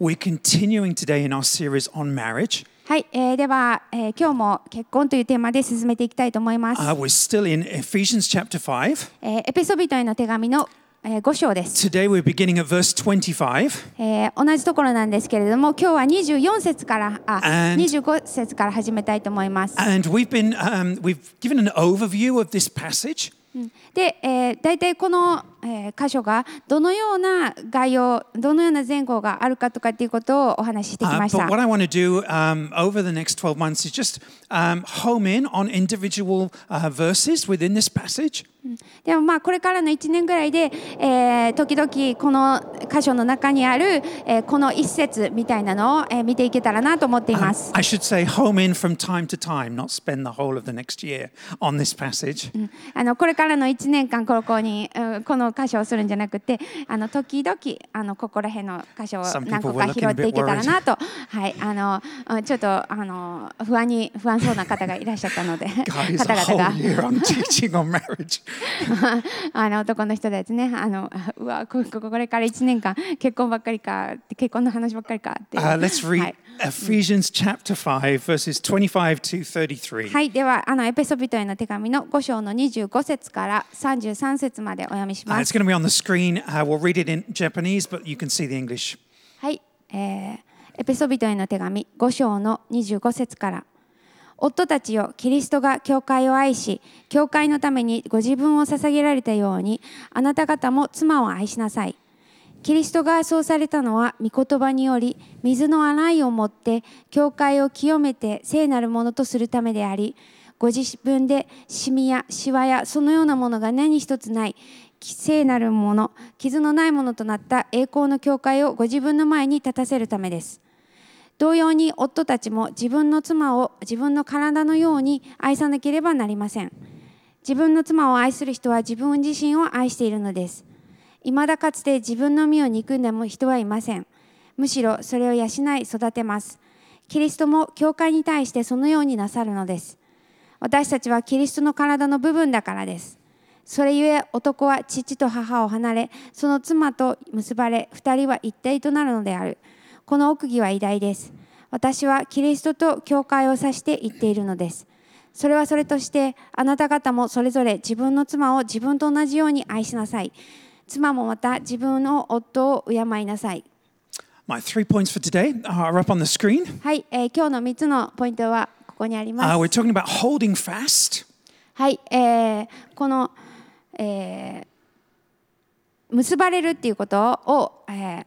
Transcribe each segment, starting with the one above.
We're continuing today in our series on marriage. はい、えーでは、えー今日も結婚というテーマで進めていきたいと思います。 Uh, we're still in Ephesians chapter 5. えーエペソビトへの手紙の、え5章です、 Today we're beginning at verse 25. えー同じところなんですけれども、今日は24節からあ And- 25節から始めたいと思います。 And we've been, um, we've given an overview of this passage. で、えー、大体この、えー 箇所がどのような概要、どのような前後があるかとかっていうことをお話ししてき Uh, まし but た。what I want to do um, over the next 12 months is just um, home in on individual uh, verses within this passage. でもまあこれからの1年ぐらいで、えー時々この箇所の中にある、えーこの一節みたいなのを、えー見ていけたらなと思っています。I should say home in from time to time, not spend the whole of the next year on this passage. あのこれからの1年間ここに、うんこの箇所をするんじゃなくてあの時々あのここら辺の箇所を何個か拾っていけたらなと、はい、あのうんちょっとあの不安に不安そうな方がいらっしゃったので 方々が。year on teaching on marriage. あの男の人ですねあのうわこここれから1年間結婚ばっかりか結婚の話ばっかりかって Uh, let's は read いエフはい。ではエペソビトへの手紙の5章の25節から33節までお読みします、はい、えー、エペソビトへの手紙5章の25節から。夫たちよキリストが教会を愛し教会のためにご自分を捧げられたようにあなた方も妻を愛しなさい。キリストがそうされたのは御言葉により水の洗いをもって教会を清めて聖なるものとするためでありご自分でシミやシワやそのようなものが何一つない聖なるもの傷のないものとなった栄光の教会をご自分の前に立たせるためです。同様に夫たちも自分の妻を自分の体のように愛さなければなりません。自分の妻を愛する人は自分自身を愛しているのです。未だかつて自分の身を憎んでも人はいません。むしろそれを養い育てます。キリストも教会に対してそのようになさるのです。私たちはキリストの体の部分だからです。それゆえ男は父と母を離れその妻と結ばれ二人は一体となるのである。この奥義は偉大です。私はキリストと教会を指して言っているのです。それはそれとしてあなた方もそれぞれ自分の妻を自分と同じように愛しなさい。妻もまた自分の夫を敬いなさい My three points for today are up on the screen. はい、えー今日の3つのポイントはここにあります Uh, we're talking about holding fast. はい、えーこの、えー結ばれるっていうことを、えー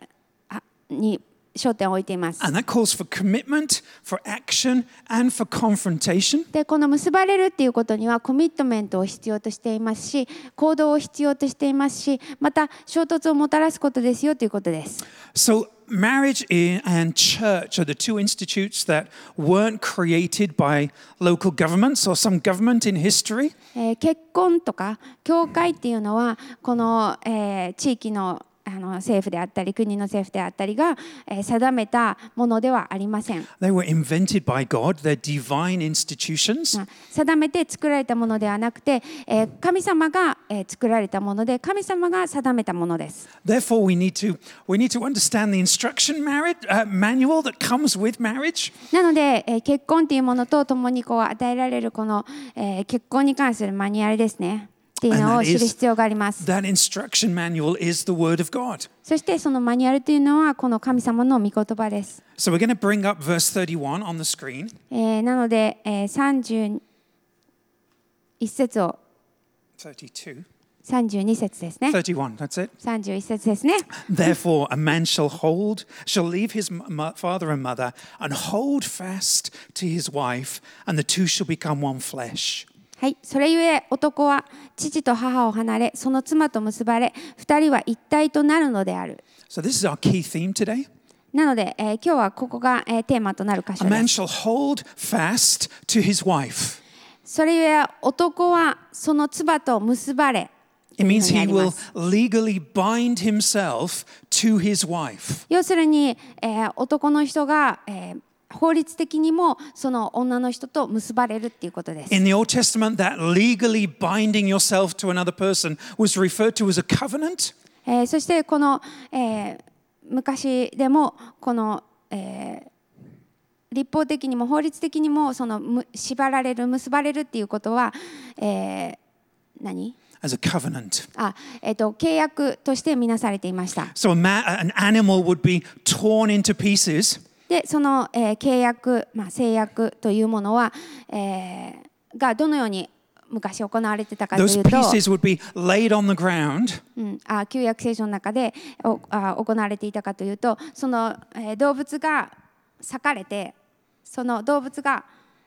あに焦点を置いています。And that calls for commitment, for action, and for confrontation. でこの結ばれるっていうことにはコミットメントを必要としていますし行動を必要としていますしまた衝突をもたらすことですよということです。So, marriage and church are the two institutes that weren't created by local governments or some government in history. えー結婚とか教会っていうのはこの、えー地域のあの政府であったり国の政府であったりが、えー定めたものではありません。They were invented by God, they're divine institutions. まあ定めて作られたものではなくて、えー神様が、えー作られたもので神様が定めたものです。Therefore, we need to, we need to understand the instruction marriage, uh, manual that comes with marriage. なので、えー結婚というものと共にこう与えられるこの、えー結婚に関するマニュアルですねっていうの And を that 知る is- 必要があります。 That instruction manual is the Word of God. そしてそのマニュアルというのはこの神様の御言葉です。 So we're going to bring up verse 31 on the screen. えーなので、えー、31節を32. 32節ですね。 31, that's it. 31節ですね。 Therefore, a man shall hold, shall leave his m- mo- father and mother, and hold fast to his wife, and the two shall become one flesh. はい、それゆえ男は父と母を離れその妻と結ばれ二人は一体となるのである So this is our key theme today. なので、えー今日はここが、えーテーマとなる箇所 A で man す shall hold fast to his wife. それゆえ男はその妻と結ばれ It means he will す legally bind himself to his wife. 要するに、えー男の人が、えー法律的にもその女の人と結ばれるっていうことです。In the Old Testament, that legally binding yourself to another person was referred to as a covenant. えーそしてこの、えー昔でもこの、えー立法的にも法律的にもそのむ縛られる結ばれるっていうことは、えー何 as a covenant. あ、えっと契約として見なされていました。So a ma- an animal would be torn into pieces, でその、えー契約、まあ、制約というものは、えーがどのように昔行われてたかというと、うん、あ旧約聖書の中でおあ行われていたかというとその、えー動物が裂かれてその動物が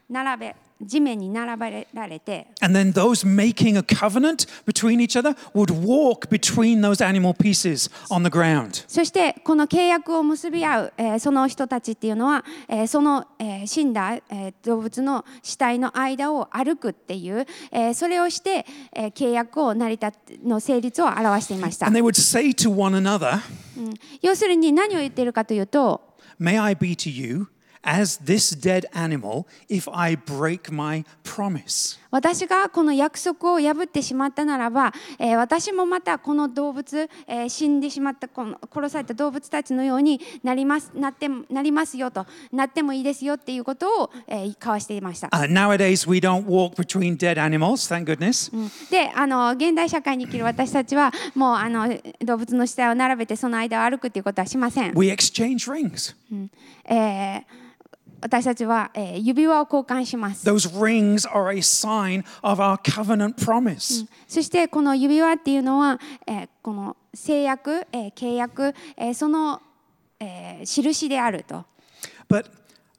並べ地面に並べられて and then those making a covenant between each other would walk between those animal pieces on the ground. そしてこの契約を結び合う、えーその人たちっていうのは、えーその、えー死んだ、えー動物の死体の間を歩くっていう、えーそれをして、えー契約を成り立つの成立を表していました And they would say to one another, 要するに何を言っているかというと May I be to you as this dead animal if I break my promise. 私がこの約束を破ってしまったならば、えー私もまたこの動物、えー死んでしまったこの殺された動物たちのようになりますなってもなりますよとなってもいいですよっていうことを、えー交わしていました。Uh, nowadays, we don't walk between dead animals, thank goodness. であの現代社会に生きる私たちはもうあの動物の死体を並べてその間を歩くっていうことはしません。We exchange rings. えー私たちは、えー指輪を交換します。Those rings are a sign of our covenant promise. そしてこの指輪っていうのは、えーこの制約、えー契約、えーその、えー印であると。But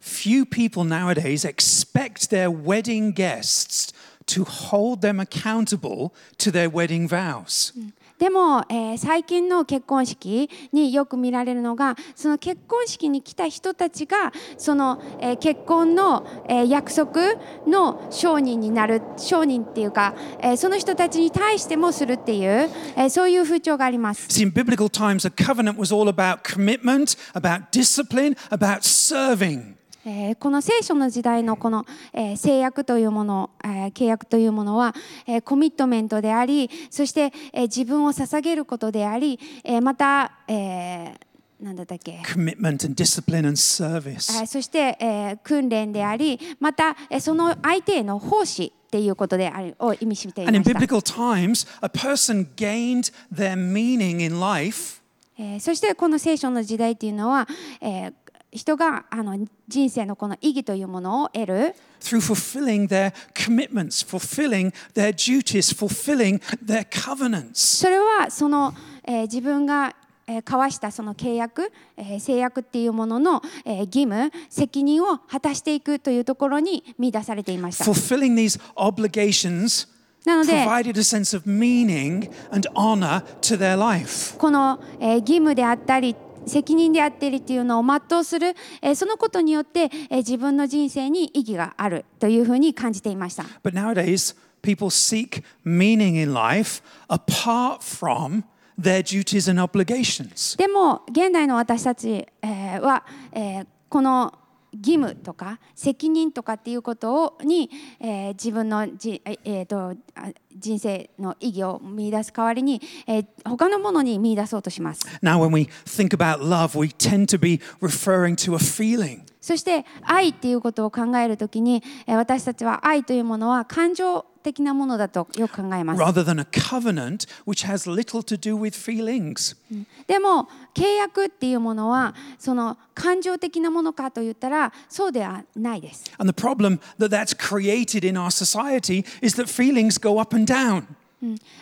few people nowadays expect their wedding guests to hold them accountable to their wedding vows. でも、えー最近の結婚式によく見られるのがその結婚式に来た人たちがその、えー結婚の、えー約束の証人になる証人っていうか、えーその人たちに対してもするっていう、えーそういう風潮があります。See, in biblical times, a covenant was all about commitment, about discipline, about serving. えーこの聖書の時代のこの、えー制約というもの、えー契約というものは、えーコミットメントでありそして、えー自分を捧げることであり、えーまた、えーなんだったっけ？Commitment and discipline and そして、えー訓練でありまた、えーその相手への奉仕っていうことであるを意味していました。biblical times, a person gained their meaning in life. えーそしてこの聖書の時代っていうのは、えー人があの人生のこの意義というものを得る through fulfilling their commitments, fulfilling their duties, fulfilling their covenants. それはその、えー自分がえー交わしたその契約、えー制約っていうものの、えー義務責任を果たしていくというところに見出されていました Fulfilling these obligations なので provided a sense of meaning and honor to their life. この、えー義務であったり責任であったりっていうのを全うする、えーそのことによって、えー自分の人生に意義があるというふうに感じていました。But nowadays, people seek meaning in life apart from their duties and obligations. でも現代の私たち、えーは、えーこの義務とか責任とかっていうことをに、えー自分のじ、ええーとあ人生の意義を見出す代わりに、えー他のものに見出そうとします。Now, when we think about love, we tend to be referring to a feeling. そして愛っていうことを考えるときに、えー私たちは愛というものは感情的なものだとよく考えます。rather than a covenant which has little to do with feelings. でも契約っていうものはその感情的なものかと言ったらそうではないです。And the problem that that's created in our society is that feelings go up and down.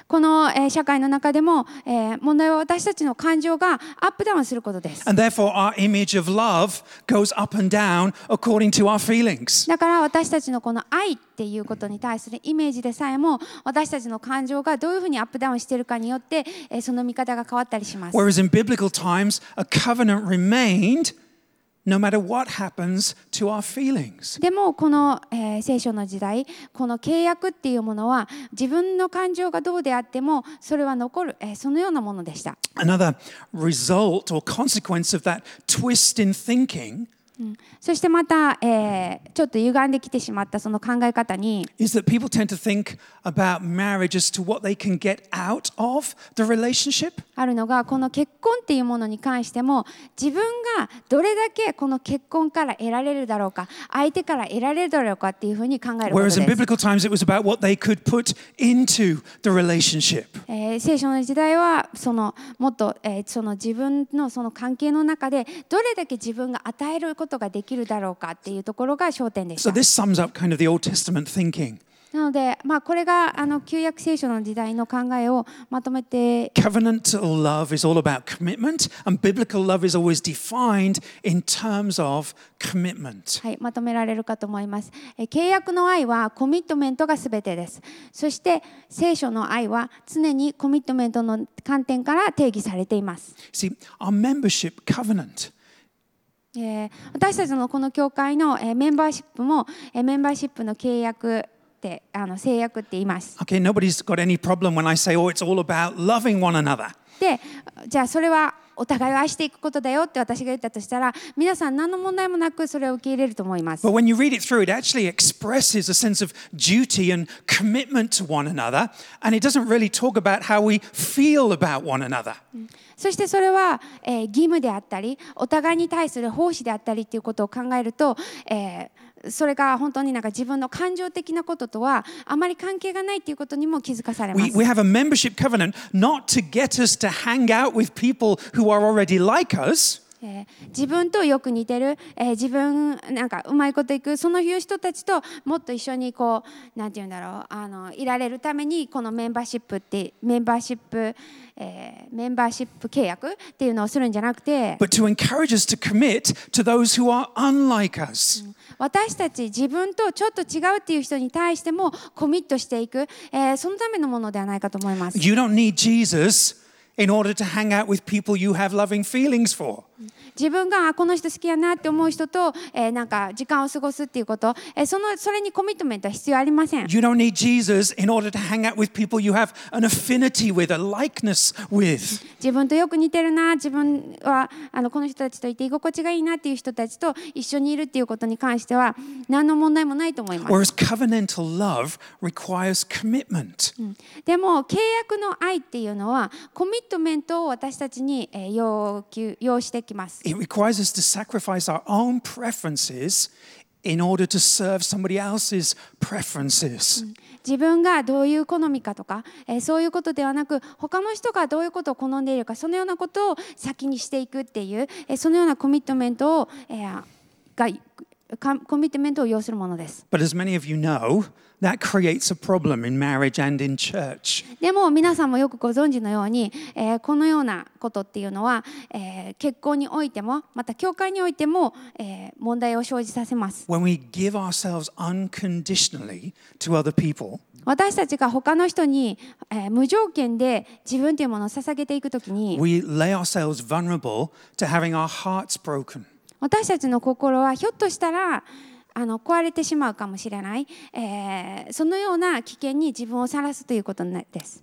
この、えー社会の中でも、えー問題は私たちの感情がアップダウンすることです。And therefore, our image of love goes up and down according to our feelings. だから私たちのこの愛っていうことに対するイメージでさえも私たちの感情がどういうふうにアップダウンしているかによって、えーその見方が変わったりします。Whereas in biblical times, a covenant remained no matter what happens to our feelings. でもこの、えー聖書の時代この契約っていうものは自分の感情がどうであってもそれは残る、えーそのようなものでした。Another result or consequence of that twist in thinking そしてまた、えーちょっと歪んできてしまったその考え方に is that people tend to think about marriage as to what they can get out of the relationship. あるのがこの結婚っていうものに関しても自分がどれだけこの結婚から得られるだろうか相手から得られるだろうかっていうふうに考えることで Whereas す in。biblical times, it was about what they could put into the relationship. えー聖書の時代はそのもっと、えーその自分のその関係の中でどれだけ自分が与えることことができるだろうかっていうところが焦点でした。なので、まあ、これがあの旧約聖書の時代の考えをまとめて。thinking はい、まとめられるかと思います。契約の愛はコミットメントがすてです。そして、聖書の愛は常にコミットメントの観点から定義されています。えー私たちのこの教会の、えーメンバーシップも、えーメンバーシップの契約ってあの制約って言います。Okay, nobody's got any problem when I say, oh, it's all about loving one another. でじゃあそれはお互いを愛していくことだよって私が言ったとしたら皆さん何の問題もなくそれを受け入れると思います。But when you read it through, it actually expresses a sense of duty and commitment to one another, and it doesn't really talk about how we feel about one another. そしてそれは、えー義務であったりお互いに対する奉仕であったりっていうことを考えると、えーそれが本当になんか自分の感情的なこととはあまり関係がないっていうことにも気づかされま We, す。we have a membership covenant not to get us to hang out with people who are already like us. えー自分とよく似てる、えー自分なんかうまいこといくそのいう人たちともっと一緒にこうなんて言うんだろうあのいられるためにこのメンバーシップってメンバーシップ、えーメンバーシップ契約っていうのをするんじゃなくて but to encourage us to commit to those who are unlike us. 私たち自分とちょっと違うっていう人に対してもコミットしていく、えーそのためのものではないかと思います。You don't need Jesus in order to hang out with people you have loving feelings for. 自分があこの人好きやなって思う人と、えーなんか時間を過ごすっていうこと、えーそのそれにコミットメントは必要ありません。You don't need Jesus in order to hang out with people you have an affinity with, a likeness with. 自分とよく似てるな自分はあのこの人たちといて居心地がいいなっていう人たちと一緒にいるっていうことに関しては何の問題もないと思います。Whereas covenantal love requires commitment. でも契約の愛っていうのはコミットメントを私たちにえー要求要してきます。It requires us to sacrifice our own preferences in order to serve somebody else's preferences. 自分がどういう好みかとか、えーそういうことではなく他の人がどういうことを好んでいるかそのようなことを先にしていくっていう、えーそのようなコミットメントを、えーがかコミットメントを要するものです。But as many of you know, でも皆さんもよくご存知のように、このようなことっていうのは、結婚においてもまた教会においても、問題を生じさせます。私たちが他の人に、無条件で自分というものを捧げていくときに私たちの心はひょっとしたらあの壊れてしまうかもしれない、えー、そのような危険に自分をさすということです。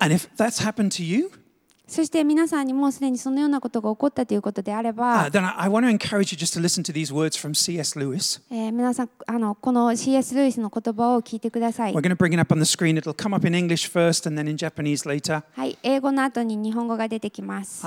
そして皆さんにもうすでにそのようなことが起こったということであれば、皆さんあの、この C.S. ルイスの言葉を聞いてください。はい英語の後に日本語が出てきます。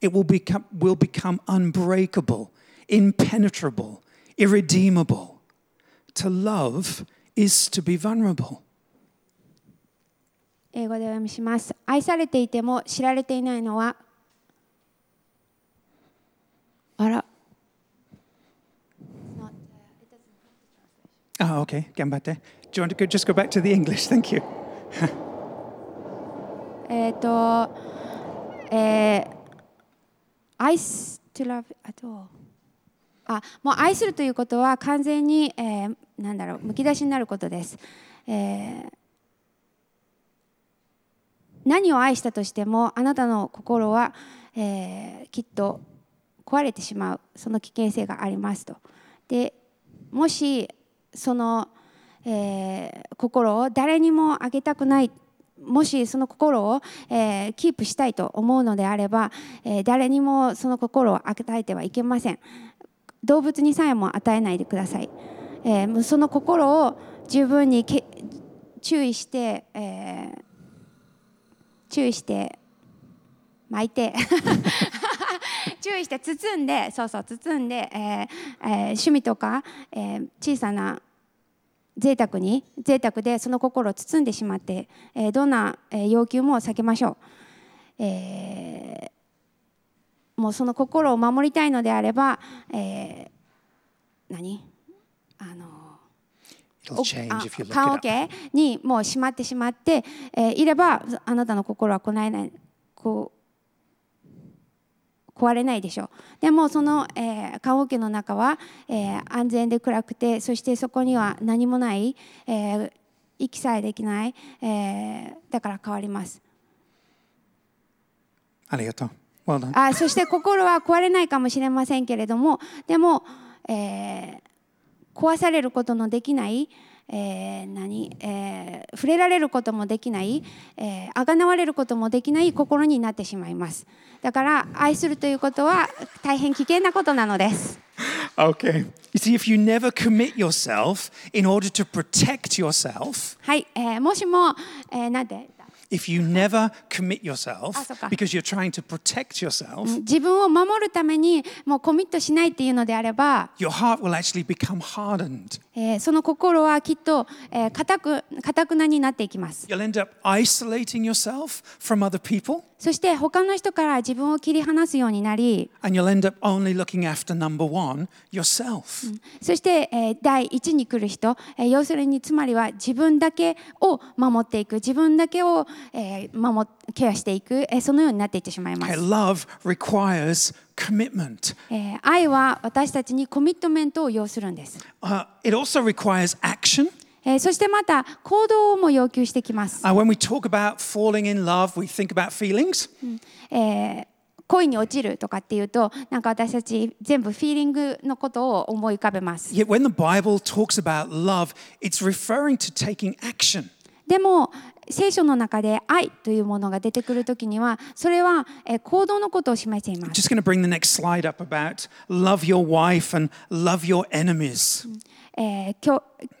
It will become, will become unbreakable, impenetrable, irredeemable. To love is to be vulnerable. 英語でお読みします。愛されていても知られていないのは、あら、 Oh, okay. Gambate. Do you want to go, just go back to the English? Thank you. えっ、と、えー 愛す to love at all あもう愛するということは完全に、えーなんだろうむき出しになることです、えー何を愛したとしてもあなたの心は、えーきっと壊れてしまうその危険性がありますと。でもしその、えー心を誰にもあげたくないもしその心を、えーキープしたいと思うのであれば、えー誰にもその心を与えてはいけません。動物にさえも与えないでください、えーその心を十分にけ注意して、えー注意して巻いて 注意して包んでそうそう包んで、えーえー趣味とか、えー小さな贅沢に贅沢でその心を包んでしまって、えーどんな、えー要求も避けましょう、えーもうその心を守りたいのであれば、えー何？あの棺桶.にもうしまってしまって、えーいればあなたの心はこないないこう壊れないでしょうでもその、えー、棺桶の中は、えー安全で暗くてそしてそこには何もない、えー息さえできない、えーだから変わりますありがとう。Well. あそして心は壊れないかもしれませんけれどもでも、えー壊されることのできない、えー何？えー触れられることもできない、えー、贖われることもできない心になってしまいます。だから愛するということは大変危険なことなのです。Okay. You see, if you never commit yourself in order to protect yourself, はい、えーもしも、えーなんて if you never commit yourself あ、そっか。 because you're trying to protect yourself, 自分を守るためにもうコミットしないっていうのであれば your heart will actually become hardened. えーその心はきっと、えー、固く固くなになっていきます You'll end up isolating yourself from other people, そして他の人から自分を切り離すようになり and you'll end up only looking after number one, yourself. そして、えー第一に来る人、えー要するにつまりは自分だけを守っていく自分だけを、えー守っケアしていく、えーそのようになっていってしまいま Okay, す、love requires commitment. えー愛は私たちにコミットメントを要するんです、Uh, it also requires action. え、そしてまた行動をも要求してきます。恋に落ちるとかっていうと、なんか私たち全部フィーリングのことを思い浮かべます。でも、聖書の中で愛というものが出てくるときには、それは、えー、行動のことを示しています。just gonna bring the next slide up about love your wife and love your enemies.、え今日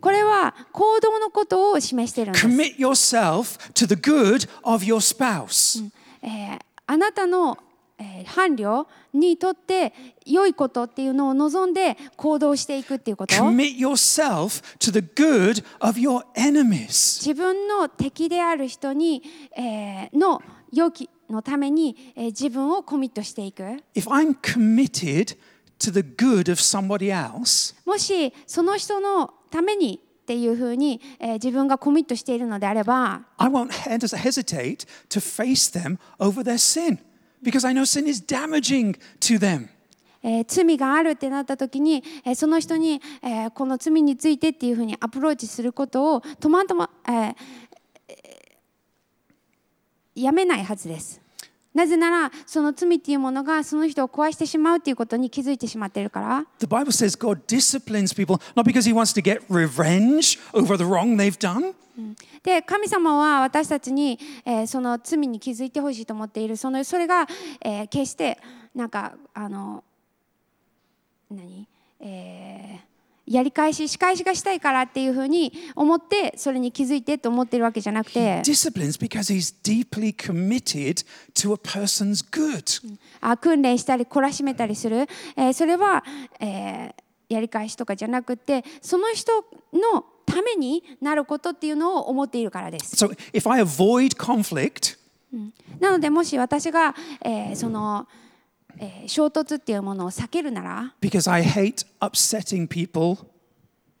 これは行動のことを示しているんです。Commit yourself to the good of your spouse. えーあなたの、えー伴侶にとって良いことっていうのを望んで行動していくっていうこと。Commit yourself to the good of your enemies. 自分の敵である人に、えーの良きのために、えー自分をコミットしていく If I'm committed to the good of somebody else, もしその人のためにっていうふうに、えー自分がコミットしているのであれば I won't hes- hesitate to face them over their sin because I know sin is damaging to them. えー罪があるってなった時に、えーその人に、えーこの罪についてっていうふうにアプローチすることをとまとま、えーやめないはずです。なぜならその罪っていうものがその人を壊してしまうっていうことに気づいてしまっているから。The Bible says God disciplines people not because he wants to get revenge over the wrong they've done, で神様は私たちに、えーその罪に気づいてほしいと思っている。そのそれが、えー決してなんかあの何、えーやり返し仕返しがしたいからっていうふうに思ってそれに気づいてと思ってるわけじゃなくて disciplines because he's deeply committed to a person's good. あ訓練したり懲らしめたりする、えーそれは、えーやり返しとかじゃなくてその人のためになることっていうのを思っているからです。So if I avoid conflict, なのでもし私が、えーその、えー衝突っていうものを避けるなら、because I hate upsetting people,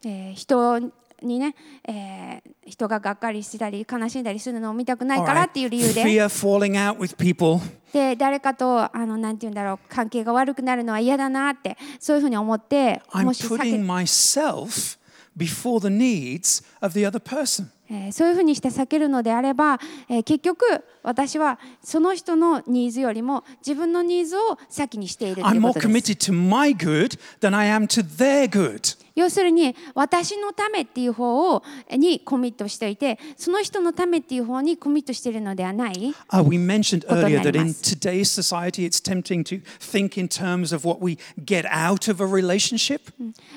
えー人にね、えー人ががっかりしたり悲しんだりするのを見たくないからっていう理由で。Fear falling out with people, で誰かとあのなんて言うんだろう関係が悪くなるのは嫌だなってそういうふうに思って I'm putting myself before the needs of the other person. えーそういうふうにして避けるのであれば、えー結局私はその人のニーズよりも自分のニーズを先にしているという more ことです committed to my good than I am to their good. 要するに私のためっていう方をにコミットしておいてその人のためっていう方にコミットしているのではない Uh, we mentioned earlier な that り in today's society it's tempting to think in terms of what we get out of a relationship.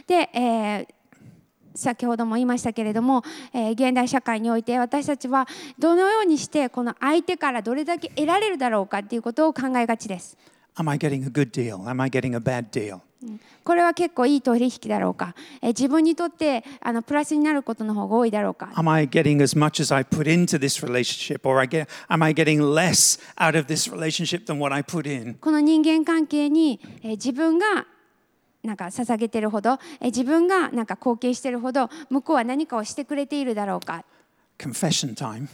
で、えー先ほども言いましたけれども、えー現代社会において私たちはどのようにしてこの相手からどれだけ得られるだろうかっていうことを考えがちです。Am I getting a good deal? Am I getting a bad deal? これは結構いい取引だろうか、えー自分にとってあのプラスになることの方が多いだろうか Am I getting as much as I put into this relationship, or I get, am I getting less out of this relationship than what I put in? この人間関係に、えー自分がなんか捧げてるほど、えー自分がなんか貢献してるほど向こうは何かをしてくれているだろうか Confession time.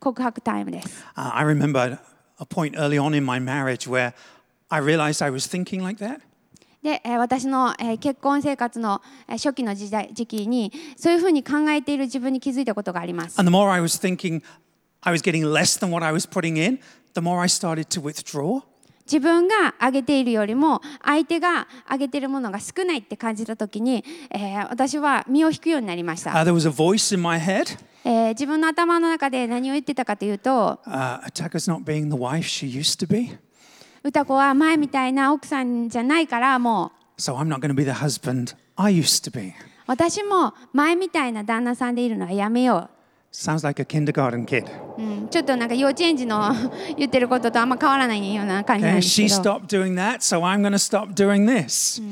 告白タイムです。Uh, I remember a point early on in my marriage where I realized I was thinking like that. で、えー私の、えー結婚生活のえー初期の時代時期にそういうふうに考えている自分に気づいたことがあります。And the more I was thinking I was getting less than what I was putting in, the more I started to withdraw. 自分が上げているよりも相手が上げているものが少ないって感じた時に、えー私は身を引くようになりました、Uh, there was a voice in my head. えー自分の頭の中で何を言ってたかというと Uh, 歌子は前みたいな奥さんじゃないからもう so I'm not going to be the husband I used to be. 私も前みたいな旦那さんでいるのはやめよ Sounds like a kindergarten kid. う、うん、ちょっとなんか幼稚園児の 言ってることとあんま変わらないような感じなんですけ she ど stopped doing that, so I'm going to stop doing this.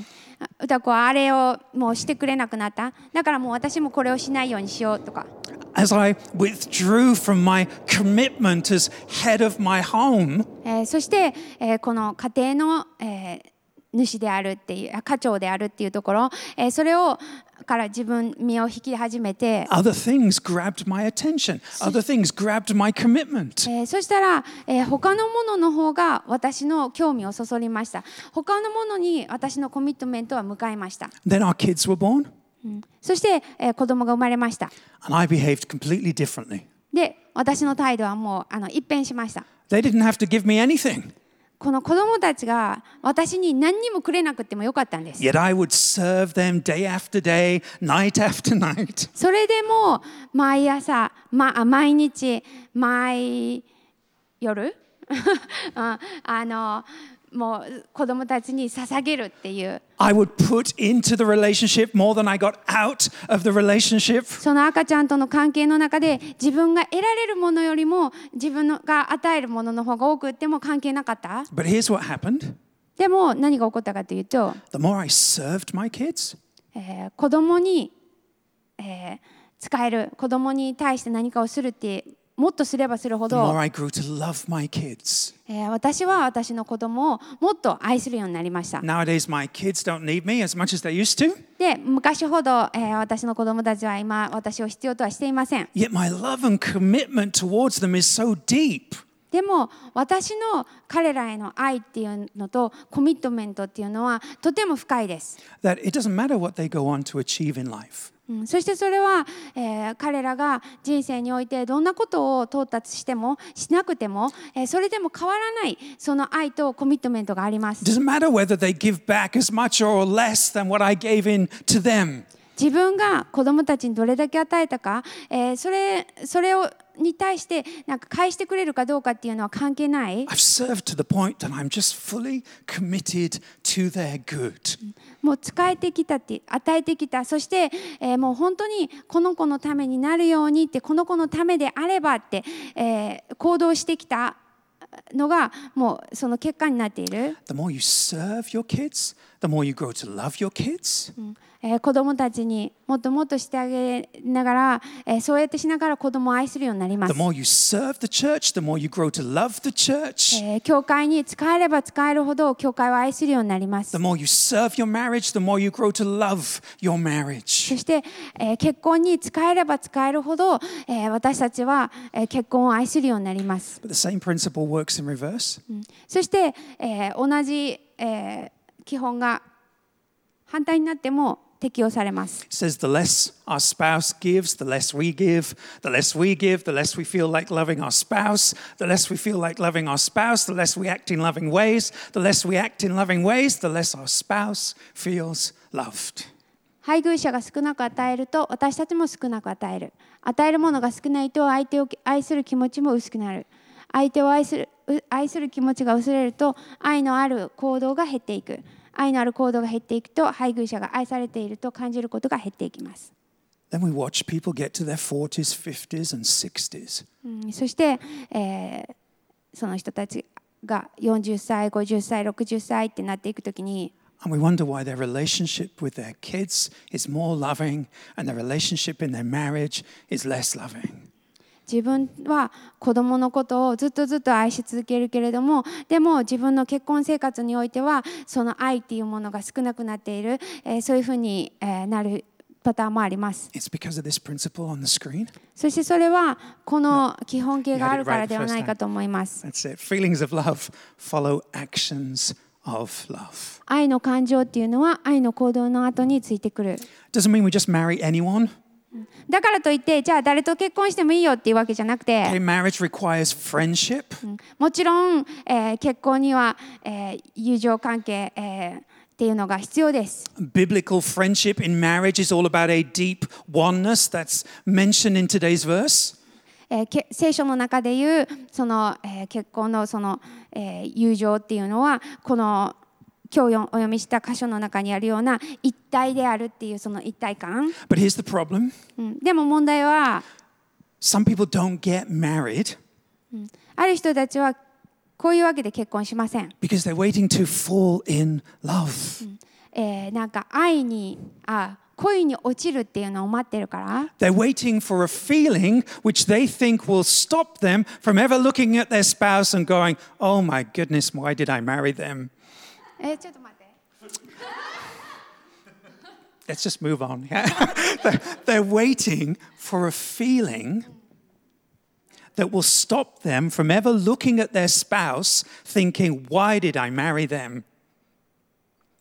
歌子はあれをもうしてくれなくなった。だからもう私もこれをしないようにしようとか。As I withdrew from my commitment as head of my home, えーそして、えーこの家庭の、えー主であるっていうあ家長であるっていうところ、えーそれをから自分身を引き始めて、other things grabbed my attention. Other things grabbed my commitment. えーそしたら、えー他のものの方が私の興味をそそりました他のものに私のコミットメントは向かいました、Then our kids were born, そして、えー子供が生まれました and I behaved completely differently. で私の態度はもうあの一変しました They didn't have to give me anything, この子供たちが私に何にもくれなくてもよかったんです。それでも毎朝、ま、毎日、毎夜, あの、もう子供たちに捧げるっていう。その赤ちゃんとの関係の中で自分が得られるものよりも自分が与えるものの方が多くても関係なかった？でも何が起こったかというと、子供に、使える子供に対して何かをするっていう。もっとすればするほど私は私の子供をもっと愛するようになりました。Nowadays, my kids don't need me as much as they used to, で昔ほど、えー私の子供たちは今私を必要とはしていません。yet my love and commitment towards them is so deep. でも私の彼らへの愛っていうのとコミットメントっていうのはとても深いです。that it doesn't matter what they go on to achieve in life. うんそしてそれは、えー彼らが人生においてどんなことを到達してもしなくても、えーそれでも変わらないその愛とコミットメントがあります It。doesn't matter whether they give back as much or less than what I gave in to them. 自分が子供たちにどれだけ与えたか、えーそれそれをに対してなんか返してくれるかどうかっていうのは関係ない？I've served to the point that I'm just fully committed to their good. もう使えてきたって与えてきたそして、えーもう本当にこの子のためになるようにってこの子のためであればって、えー行動してきたのがもうその結果になっている。The more you serve your kids, the more you grow to love your kids, えー子供たちにもっともっとしてあげながら、えーそうやってしながら子供を愛するようになりま the す。more you serve the church, the more you grow to love the church. えー教会に使えれば使えるほど教会を愛するようになります The。more you serve your marriage, the more you grow to love your marriage. そして、えー結婚に使えれば使えるほど、えー私たちは、えー結婚を愛するようになります。But the same principle works in reverse. そして、えー同じ、えー基本が反対になっても適用されます。Says the less our spouse gives, the less we give. The less we give, the less we feel like loving our spouse. The less we feel like loving our spouse, the less we act in loving ways. The less we act in loving ways, the less our spouse feels loved. 配偶者が少なく与えると私たちも少なく与える与えるものが少ないと相手を愛する気持ちも薄くなる相手を愛するう愛する気持ちが薄れると愛のある行動が減っていく愛のある行動が減っていくと配偶者が愛されていると感じることが減っていきます、Then we watch people get to their 40s, 50s, and 60s. うんそして、えーその人たちが40歳50歳60歳ってなっていくときに And we wonder why their relationship with their kids is more loving and their relationship in their marriage is less loving. 自分は子供のことをずっとずっと愛し続けるけれどもでも自分の結婚生活においてはその愛っていうものが少なくなっている、えーそういうふうに、えーなるパターンもあります。そしてそれはこの基本形があるからではないかと思います。愛の感情っていうのは愛の行動の後についてくる。Doesn't mean we just marry anyone. だからといってじゃあ誰と結婚してもいいよっていうわけじゃなくて Okay, marriage requires friendship. もちろん、えー結婚には、えー友情関係、えーっていうのが必要です。Biblical friendship in marriage is all about a deep oneness that's mentioned in today's verse. えーけ聖書の中でいうその、えー結婚のその、えー友情っていうのはこの今日よお読みした箇所の中にあるような一体であるっていうその一体感、But here's the problem うんでも問題は some people don't get married ある人たちはこういうわけで結婚しません、because they're waiting to fall in love. えーなんか愛にあ恋に落ちるっていうのを待ってるから They're waiting for a feeling which they think will stop them from ever looking at their spouse and going, oh my goodness, why did I marry them? えーちょっと待って Let's just move on. they're, they're waiting for a feeling that will stop them from ever looking at their spouse thinking, why did I marry them?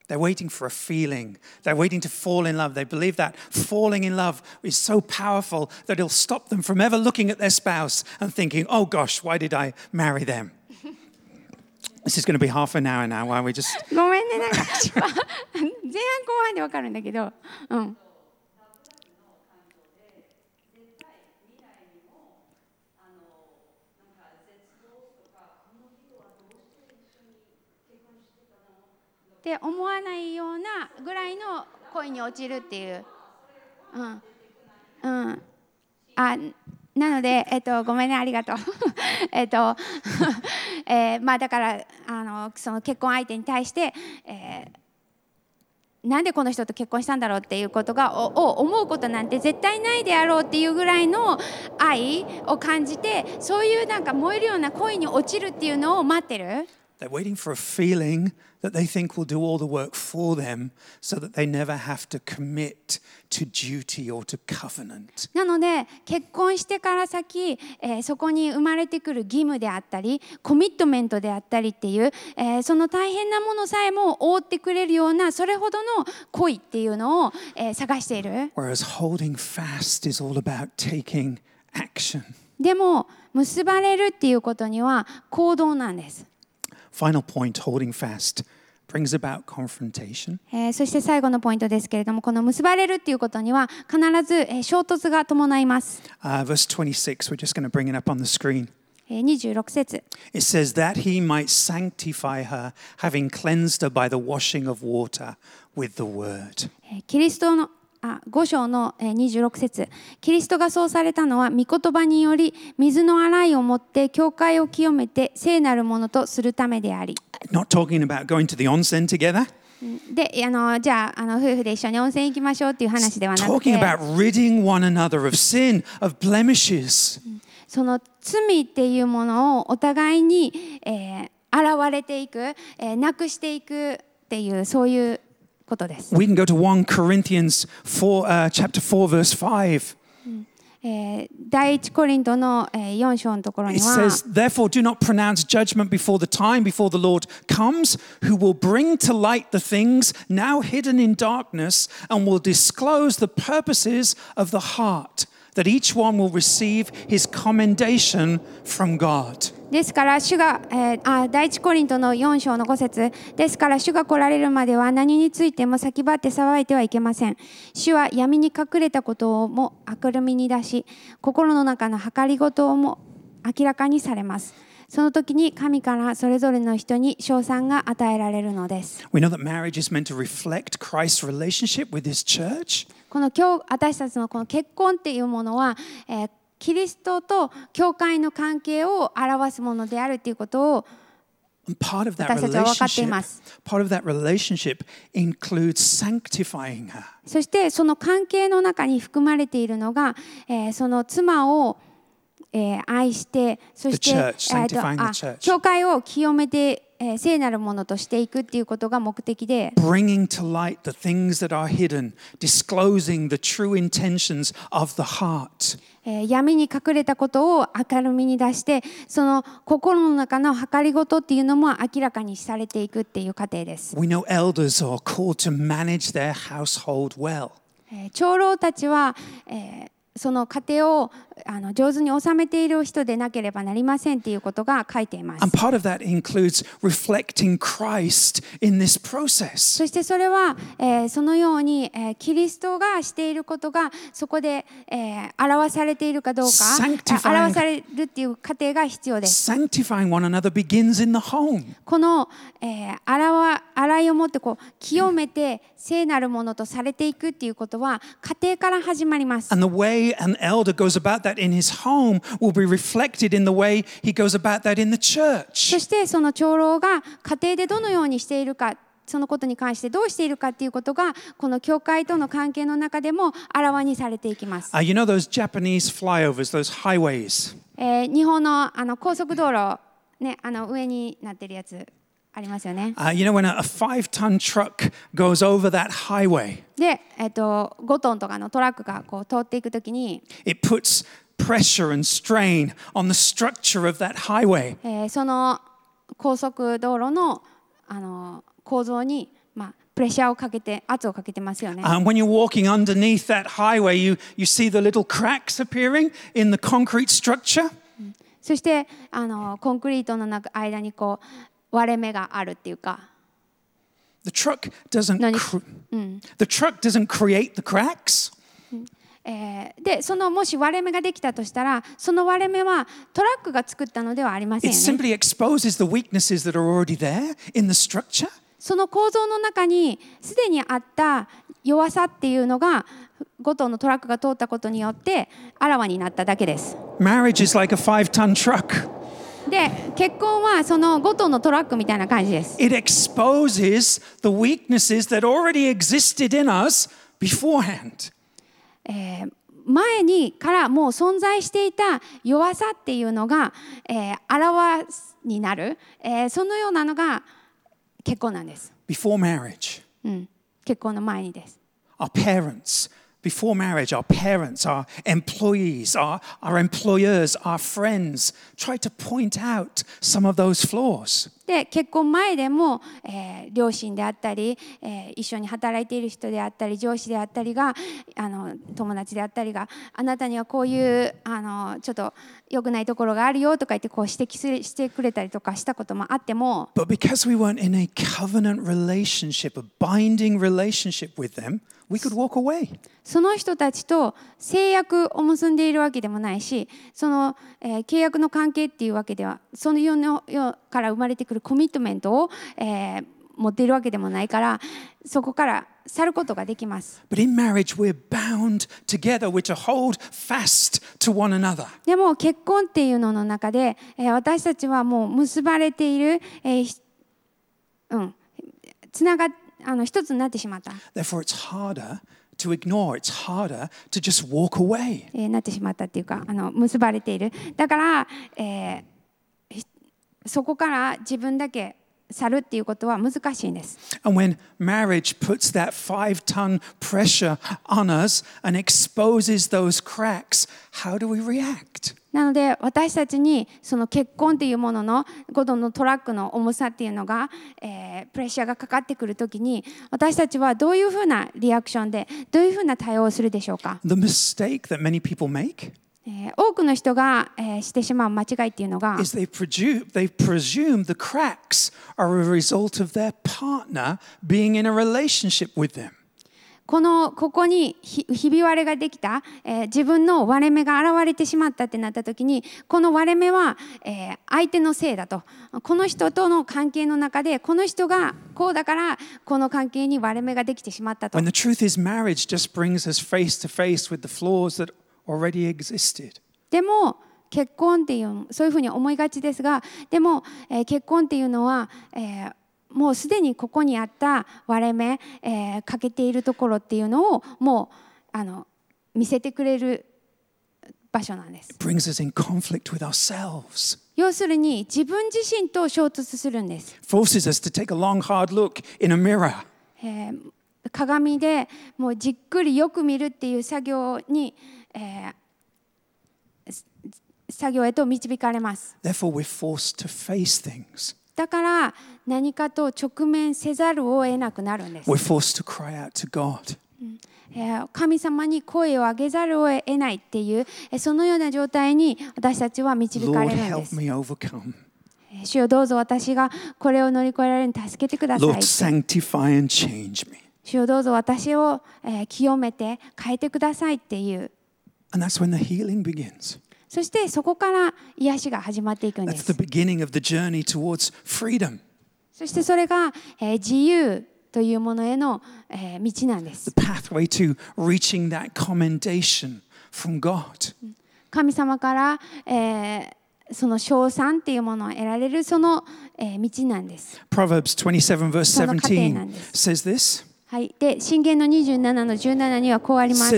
They're waiting for a feeling. They're waiting to fall in love. They believe that falling in love is so powerful that it'll stop them from ever looking at their spouse and thinking, oh gosh, why did I marry them? this is going to be half an hour now while we just ごめんねなんか。前半後半でわかるんだけど。うん。って思わないようなぐらいの恋に落ちるっていう。うん。うん。あなので、えっと、ごめんねありがとう。えっと、えーまあだからあのその結婚相手に対して、えーなんでこの人と結婚したんだろうっていうことがを思うことなんて絶対ないであろうっていうぐらいの愛を感じてそういうなんか燃えるような恋に落ちるっていうのを待ってる。They're waiting for a feeling that they think will do all the work for them so that they never have to commit to duty or to covenant. なので結婚してから先、えーそこに生まれてくる義務であったりコミットメントであったりっていう、えーその大変なものさえも覆ってくれるようなそれほどの恋っていうのを、えー探している Whereas holding fast is all about taking action. でも結ばれるっていうことには行動なんです、Final point holding fast brings about confrontation. えーそして最後のポイントですけれどもこの結ばれるっていうことには必ず、えー衝突が伴います、Uh, verse 26, we're just going to bring it up on the screen. えー26節 It says, That he might sanctify her, having cleansed her by the washing of water with the word. えーキリストのあ5章のえー26節。キリストがそうされたのは御言葉により水の洗いをもって教会を清めて聖なるものとするためであり、Not talking about going to the onsen together? であのじゃああの夫婦で一緒に温泉行きましょうっていう話ではなく Talking て about ridding one another of sin, of blemishes. その罪っていうものをお互いに、えー現れていく、えーなくしていくっていうそういうことです。 We can go to 1 Corinthians 4, uh, chapter 4, verse 5. えー第一コリントの、えー4章のところに It は says, Therefore, do not pronounce judgment before the time, before the Lord comes, who will bring to light the things now hidden in darkness and will disclose the purposes of the heart, That each one will receive his commendation from God. ですから主が、えーあ第一コリントの4章の5節。ですから主が来られるまでは何についても先張って騒いではいけません。主は闇に隠れたことをも明るみに出し心の中の計りごとをも明らかにされます。その時に神からそれぞれの人に賞賛が与えられるのです。この今日私たちのこの結婚っていうものは、え、キリストと教会の関係を表すものであるということを私たちは分かっています。そしてその関係の中に含まれているのが、え、その妻をえー愛してそして.教会を清めて、えー聖なるものとしていくっていうことが目的で bringing to light the things that are hidden, disclosing the true intentions of the heart. えー闇に隠れたことを明るみに出してその心の中の計りごとっていうのも明らかにされていくっていう過程です。We know elders are called to manage their household well. えー長老たちは、えーその家庭をあの上手に収めている人でなければなりませんっていうことが書いています And。part of that includes reflecting Christ in this process. そしてそれは、えーそのように、えーキリストがしていることがそこで、えー表されているかどうか表されるっていう過程が必要です。Sanctifying one another begins in the home. この、えー、洗洗いをもってこう清めて聖なるものとされていくっていうことは家庭から始まります。And the way an elder goes about that in his home will be reflected in the way he goes about that in the そ church. してその長老が家庭でどのようにしているかそのことに関してどうしているかっていうことがこの教会との関係の中でもあらわにされていきます。Uh, you know those Japanese flyovers, those highways? えー日本のあの高速道路、ね、あの上になってるやつありますよね。Uh, you know, when a, a five ton truck goes over that highway, で、えっと5トンとかのトラックがこう通っていくときに、it puts pressure and strain on the structure of that highway. えーその高速道路のあの構造に、まあ、プレッシャーをかけて圧をかけてますよね。And when you're walking underneath that highway, you, you see the little cracks appearing in the concrete structure. そしてあのコンクリートの中間にこう割れ目があるっていうか。そのもし割れ目ができたとしたらその割れ目はトラックが作ったのではありません、その構造の中にすでにあった弱さっていうのが5トのトラックが通ったことによってあらわになっただけです。で結婚はその5トンのトラックみたいな感じです。It exposes the weaknesses that already existed in us beforehand. えー前にからもう存在していた弱さっていうのが、えー、あらわになる、えーそのようなのが結婚なんです。Before marriage, うん、結婚の前にです。our parents, before marriage, our parents, our employees, our, our employers, our friends try to point out some of those flaws. で結婚前でも、えー両親であったり、えー一緒に働いている人であったり上司であったりがあの友達であったりがあなたにはこういうあのちょっと良くないところがあるよとか言ってこう指摘するしてくれたりとかしたこともあっても But because we weren't in a covenant relationship, a binding relationship with them, we could walk away. その人たちと制約を結んでいるわけでもないしその、えー契約の関係っていうわけではその世の世から生まれてくるコミットメントを、えー持っているわけでもないからそこから去ることができます。But in marriage, we're bound together. We're to hold fast to one another. でも結婚っていうのの中で、えー私たちはもう結ばれている、えーひうん、つながあの一つになってしまった、Therefore, it's harder to ignore, it's harder to just walk away. えーなってしまったっていうかあの結ばれているだから、えーひそこから自分だけ去るっていうことは難しいんです。And when marriage puts that five ton pressure on us and exposes those cracks, how do we react? なので私たちにその結婚っていうものの5度のトラックの重さっていうのが、えープレッシャーがかかってくるときに私たちはどういうふうなリアクションでどういうふうな対応をするでしょうか、The mistake that many people make? えー多くの人がしてしまう間違いというのがこの、ここにひ,ひび割れができた、えー、自分の割れ目が現れてしまったってなったときに、この割れ目は、えー、相手のせいだと、この人との関係の中で、この人がこうだから、この関係に割れ目ができてしまったと。When already existed. でも結婚っていうそういうふうに思いがちですがでも、えー結婚っていうのは、えーもうすでにここにあった割れ目、えー欠けているところっていうのをもうあの見せてくれる場所なんです。Brings us in conflict with ourselves, 要するに自分自身と衝突するんです。forces us to take a long, hard look in a mirror. えー鏡でもうじっくりよく見るっていう作業に、えーす作業へと導かれます。Therefore, we're forced to face things. だから何かと直面せざるを得なくなるんです。We're forced to cry out to God. えー神様に声を上げざるを得ないっていうえーそのような状態に私たちは導かれるんです。主よどうぞ私がこれを乗り越えられるに助けてください Lord,。sanctify and change me. 主よどうぞ私を、えー清めて変えてくださいっていうそしてそこから癒しが始まっていくんです。そしてそれが自由というものへの道なんです。The pathway to reaching that commendation from God. 神様から、えー、その称賛というものを得られるその、えー、道なんです。Proverbs 27:17 says this. はい、で神言の27の17にはこうあります。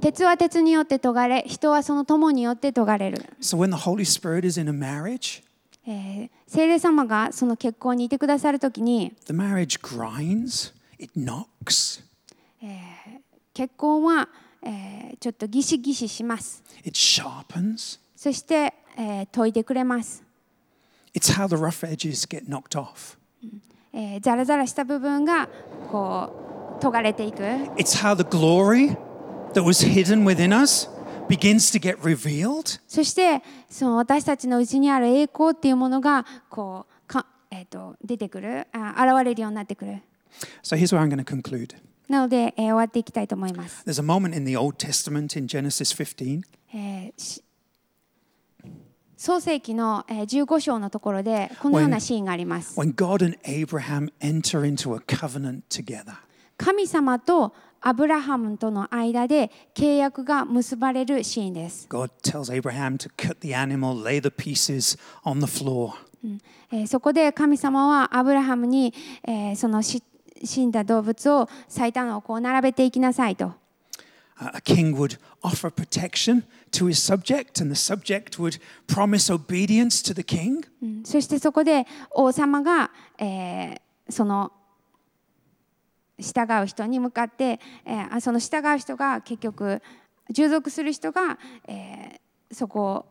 鉄は鉄によってとがれ、人はその友によってとがれる。So when the Holy Spirit is in a marriage, 聖霊様がその結婚にいてくださるときに the marriage grinds, it knocks. 結婚は、えー、ちょっとギシギシします。そして、えー、研いてくれます。It's how the rough edges get knocked off. えーザラザラした部分がこう研がれていく。 It's how the glory that was hidden within us begins to get revealed. そしてその私たちのうちにある栄光っていうものがこうか、えー、と出てくるあ現れるようになってくる So here's where I'm going to conclude. なので、えー終わっていきたいと思います、 There's a moment in the Old Testament in Genesis 15えーし 創世記の15章のところでこのようなシーンがあります。神様とアブラハムとの間で契約が結ばれるシーンです。ええそこで神様はアブラハムにその死んだ動物を最短をこう並べていきなさいと。A king would offer protection to his subject, and the subject would promise obedience to the king. そしてそこで王様が、えーその従う人に向かって、えーあその従う人が結局従属する人が、えーそこを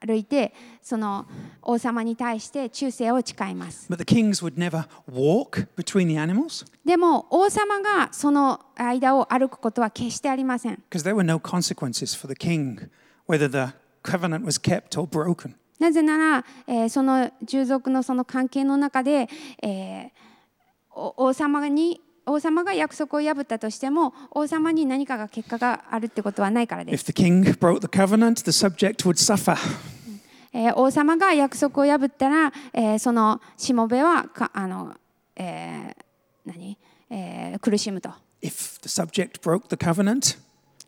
歩いてその王様に対して忠誠を誓います But the kings would never walk between the animals でも王様がその間を歩くことは決してありません because there were no consequences for the king, whether the covenant was kept or broken. なぜなら、えーその従属のその関係の中で、えーお王様に王様が約束を破ったとしても王様に何かが結果があるってことはないからです、If the king broke the covenant, the subject would suffer. えー王様が約束を破ったら、えーそのしもべはかあの、えー何？えー苦しむと。If the subject broke the covenant,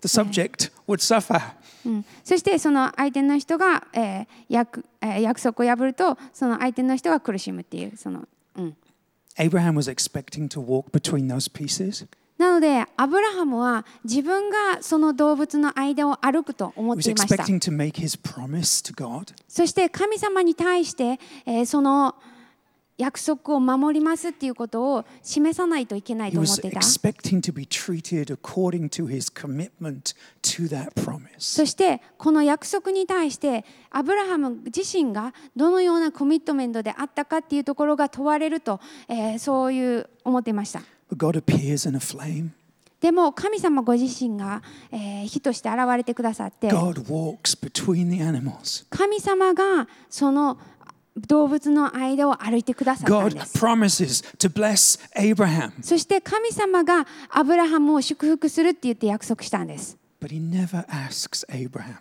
the subject would suffer. うん、そしてその相手の人が、えー約えー約束を破るとその相手の人が苦しむっていうその、うん、なので、アブラハムは自分がその動物の間を歩くと思っていました。そして神様に対して、えー、その動物の間を歩くと。約束を守りますっていうことを示さないといけないと思っていた.そしてこの約束に対してアブラハム自身がどのようなコミットメントであったかっていうところが問われると、えーそういう思っていました.でも神様ご自身が、えー火として現れてくださって.神様がその動物の間を歩いてくださったん God です promises to bless Abraham. そして神様がアブラハムを祝福するって言って約束したんです But he never asks Abraham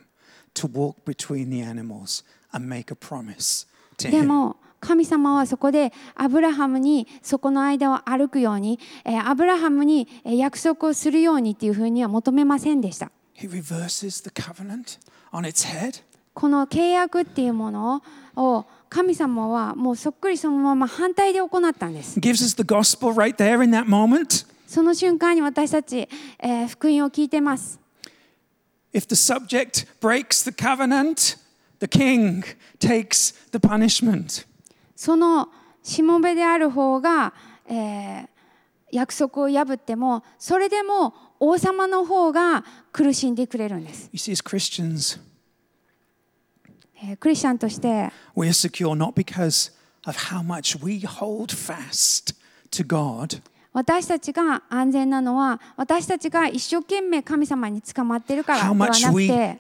to walk between the animals and make a promise to で him. も神様はそこでアブラハムにそこの間を歩くように、えーアブラハムにえー約束をするようにっていうふうには求めませんでした He reverses the covenant on its head. この契約っていうものを神様はもうそっくりそのまま反対で行ったんです gives us the gospel right there in that moment. その瞬間に私たち、えー福音を聞いてます If the subject breaks the covenant, the king takes the punishment. そのしもべである方が、えー約束を破ってもそれでも王様の方が苦しんでくれるんです、You see, as Christians, えークリスチャンとして。私たちが安全なのは私たちが一生懸命神様に捕まっているからではなくて。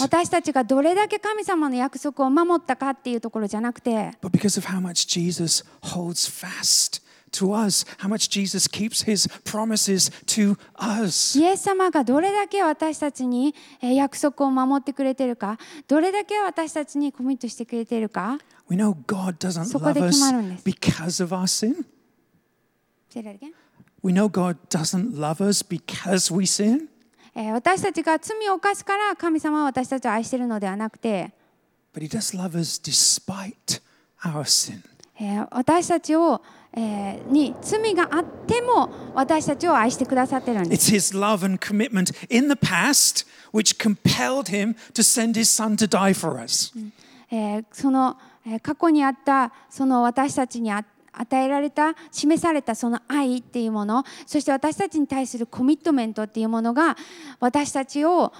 私たちがどれだけ神様の約束を守ったかっていうところじゃなくて。But because of how much Jesus holds fast of to us, how much Jesus keeps his promises to us. イエス様がどれだけ私たちにえー約束を守ってくれてるかどれだけ私たちにコミットしてくれてるか We know God doesn't love us because of our sin. We know God doesn't love us because we sin. えー私たちが罪を犯すから神様は私たちを愛しているのではなくて、But He does love us despite our sin. えー私たちを、えーに罪があっても私たちを愛してくださってるんです。It's His love and commitment in the past which compelled Him to send His Son to die for us. えーその、えー過去にあったその私たちにあ与えられた示されたその愛っていうものそして私たちに対するコミットメントっていうものが私たちを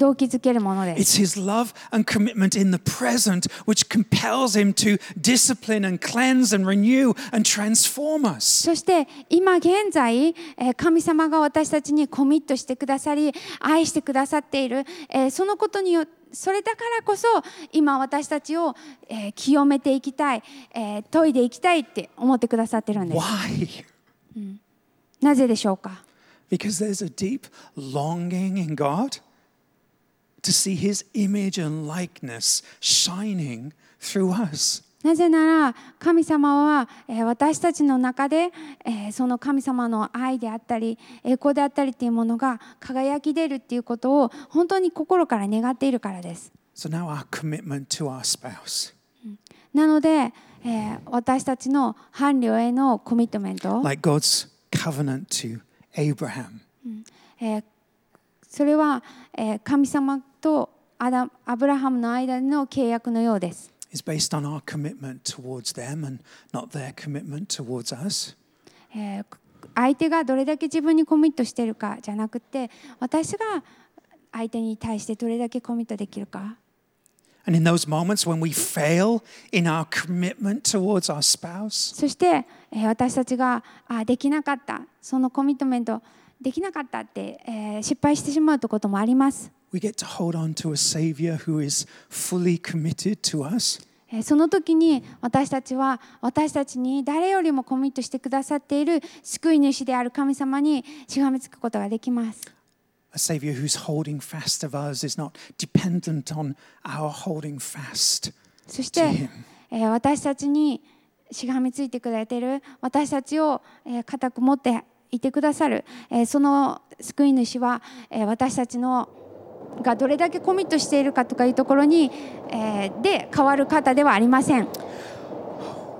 動機づけるものです。It's His love and commitment in the present which compels Him to discipline and cleanse and renew and transform us. そして今現在、えー神様が私たちにコミットしてくださり愛してくださっている、えーそのことによそれだからこそ今私たちを、えー清めていきたい、えー研いでいきたいって思ってくださってるんです。Why? なぜでしょうか Because there's a deep longing in God to see His image and likeness shining through us. なぜなら神様は、えー私たちの中で、えーその神様の愛であったり栄光であったりっていうものが輝き出るっていうことを本当に心から願っているからです。So now our commitment to our spouse, なので、えー私たちの伴侶へのコミットメント、like God's covenant to Abraham, えーそれは神様とア,ダアブラハムの間の契約のようです。相手がどれだけ自分にコミットしているかじゃなくて、私が相手に対してどれだけコミットできるか。And in commitment そして私たちがあできなかったそのコミットメントできなかったって、えー失敗してしまうということもあります。we get to hold on to a Savior who is fully committed to us. えーその時に私たちは私たちに誰よりもコミットしてくださっている救い主である神様にしがみつくことができます。A Savior who's holding fast of us is not dependent on our holding fast そして私たちにしがみついてくれている私たちを、えー固く持っていてくださる、えーその救い主は、えー私たちのがどれだけコミットしているかとかいうところに、えーで変わる方ではありません。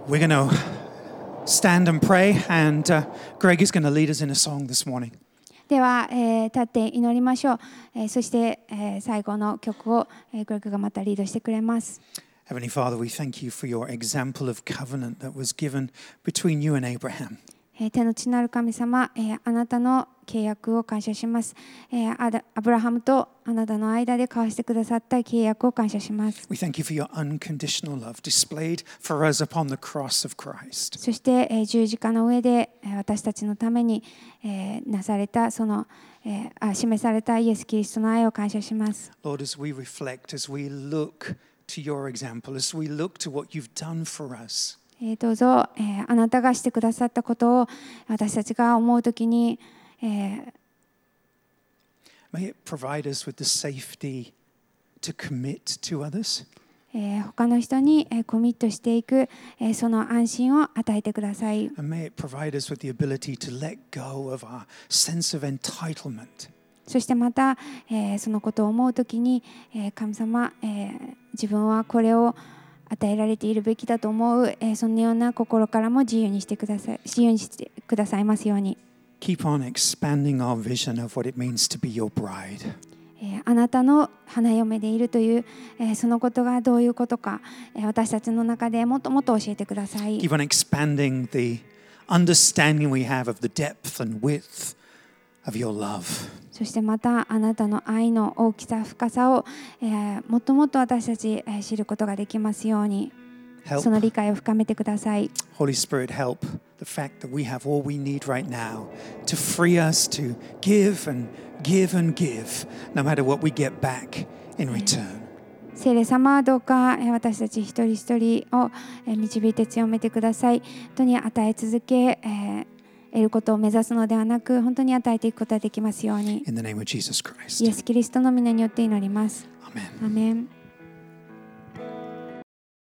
We're to stand and pray, and uh, Greg is to lead us in a song this morning. では、えー立って祈りましょう、えーそして、えー最後の曲を、えーグレッグがまたリードしてくれます。Heavenly Father, we thank you for your example of covenant that was given between you and Abraham. えー天の地なる神様、えーあなたの契約を感謝します、えーアブラハムとあなたの間で交わしてくださった契約を感謝します We thank you for your unconditional love displayed for us upon the cross of Christ. そして、えー十字架の上でえー私たちのために、えーなされたその、えーあ示されたイエス・キリストの愛を感謝します Lord, as we reflect, as we look to your example, as we look to what you've done for us, えーどうぞ、えーあなたがしてくださったことを私たちが思うときに、えー may it provide us with the safety to commit to others. えー他の人に、えーコミットしていく、えーその安心を与えてください。And may it provide us with the ability to let go of our sense of entitlement そしてまた、えーそのことを思うときに、えー神様、えー自分はこれを与えられているべきだと思う、えーそのような心からも自由にしてください自由にしてくださいますように、Keep on expanding our vision of what it means to be your bride. えーあなたの花嫁でいるという、えーそのことがどういうことか、えー私たちの中でもっともっと教えてください Keep on expanding the understanding we have of the depth and width of your love. そしてまたあなたの愛の大きさ深さを、えーもっともっと私たち、えー知ることができますように Help, その理解を深めてください Holy Spirit, help the fact that we have all we need right now to free us to give and give and give, no matter what we get back in return. 聖霊様どうかえー私たち一人一人をえー導いて強めてください本当に与え続け、えー得ることを目指すのではなく本当に与えていくことができますようにイ.エス・キリストの皆によって祈ります.アーメン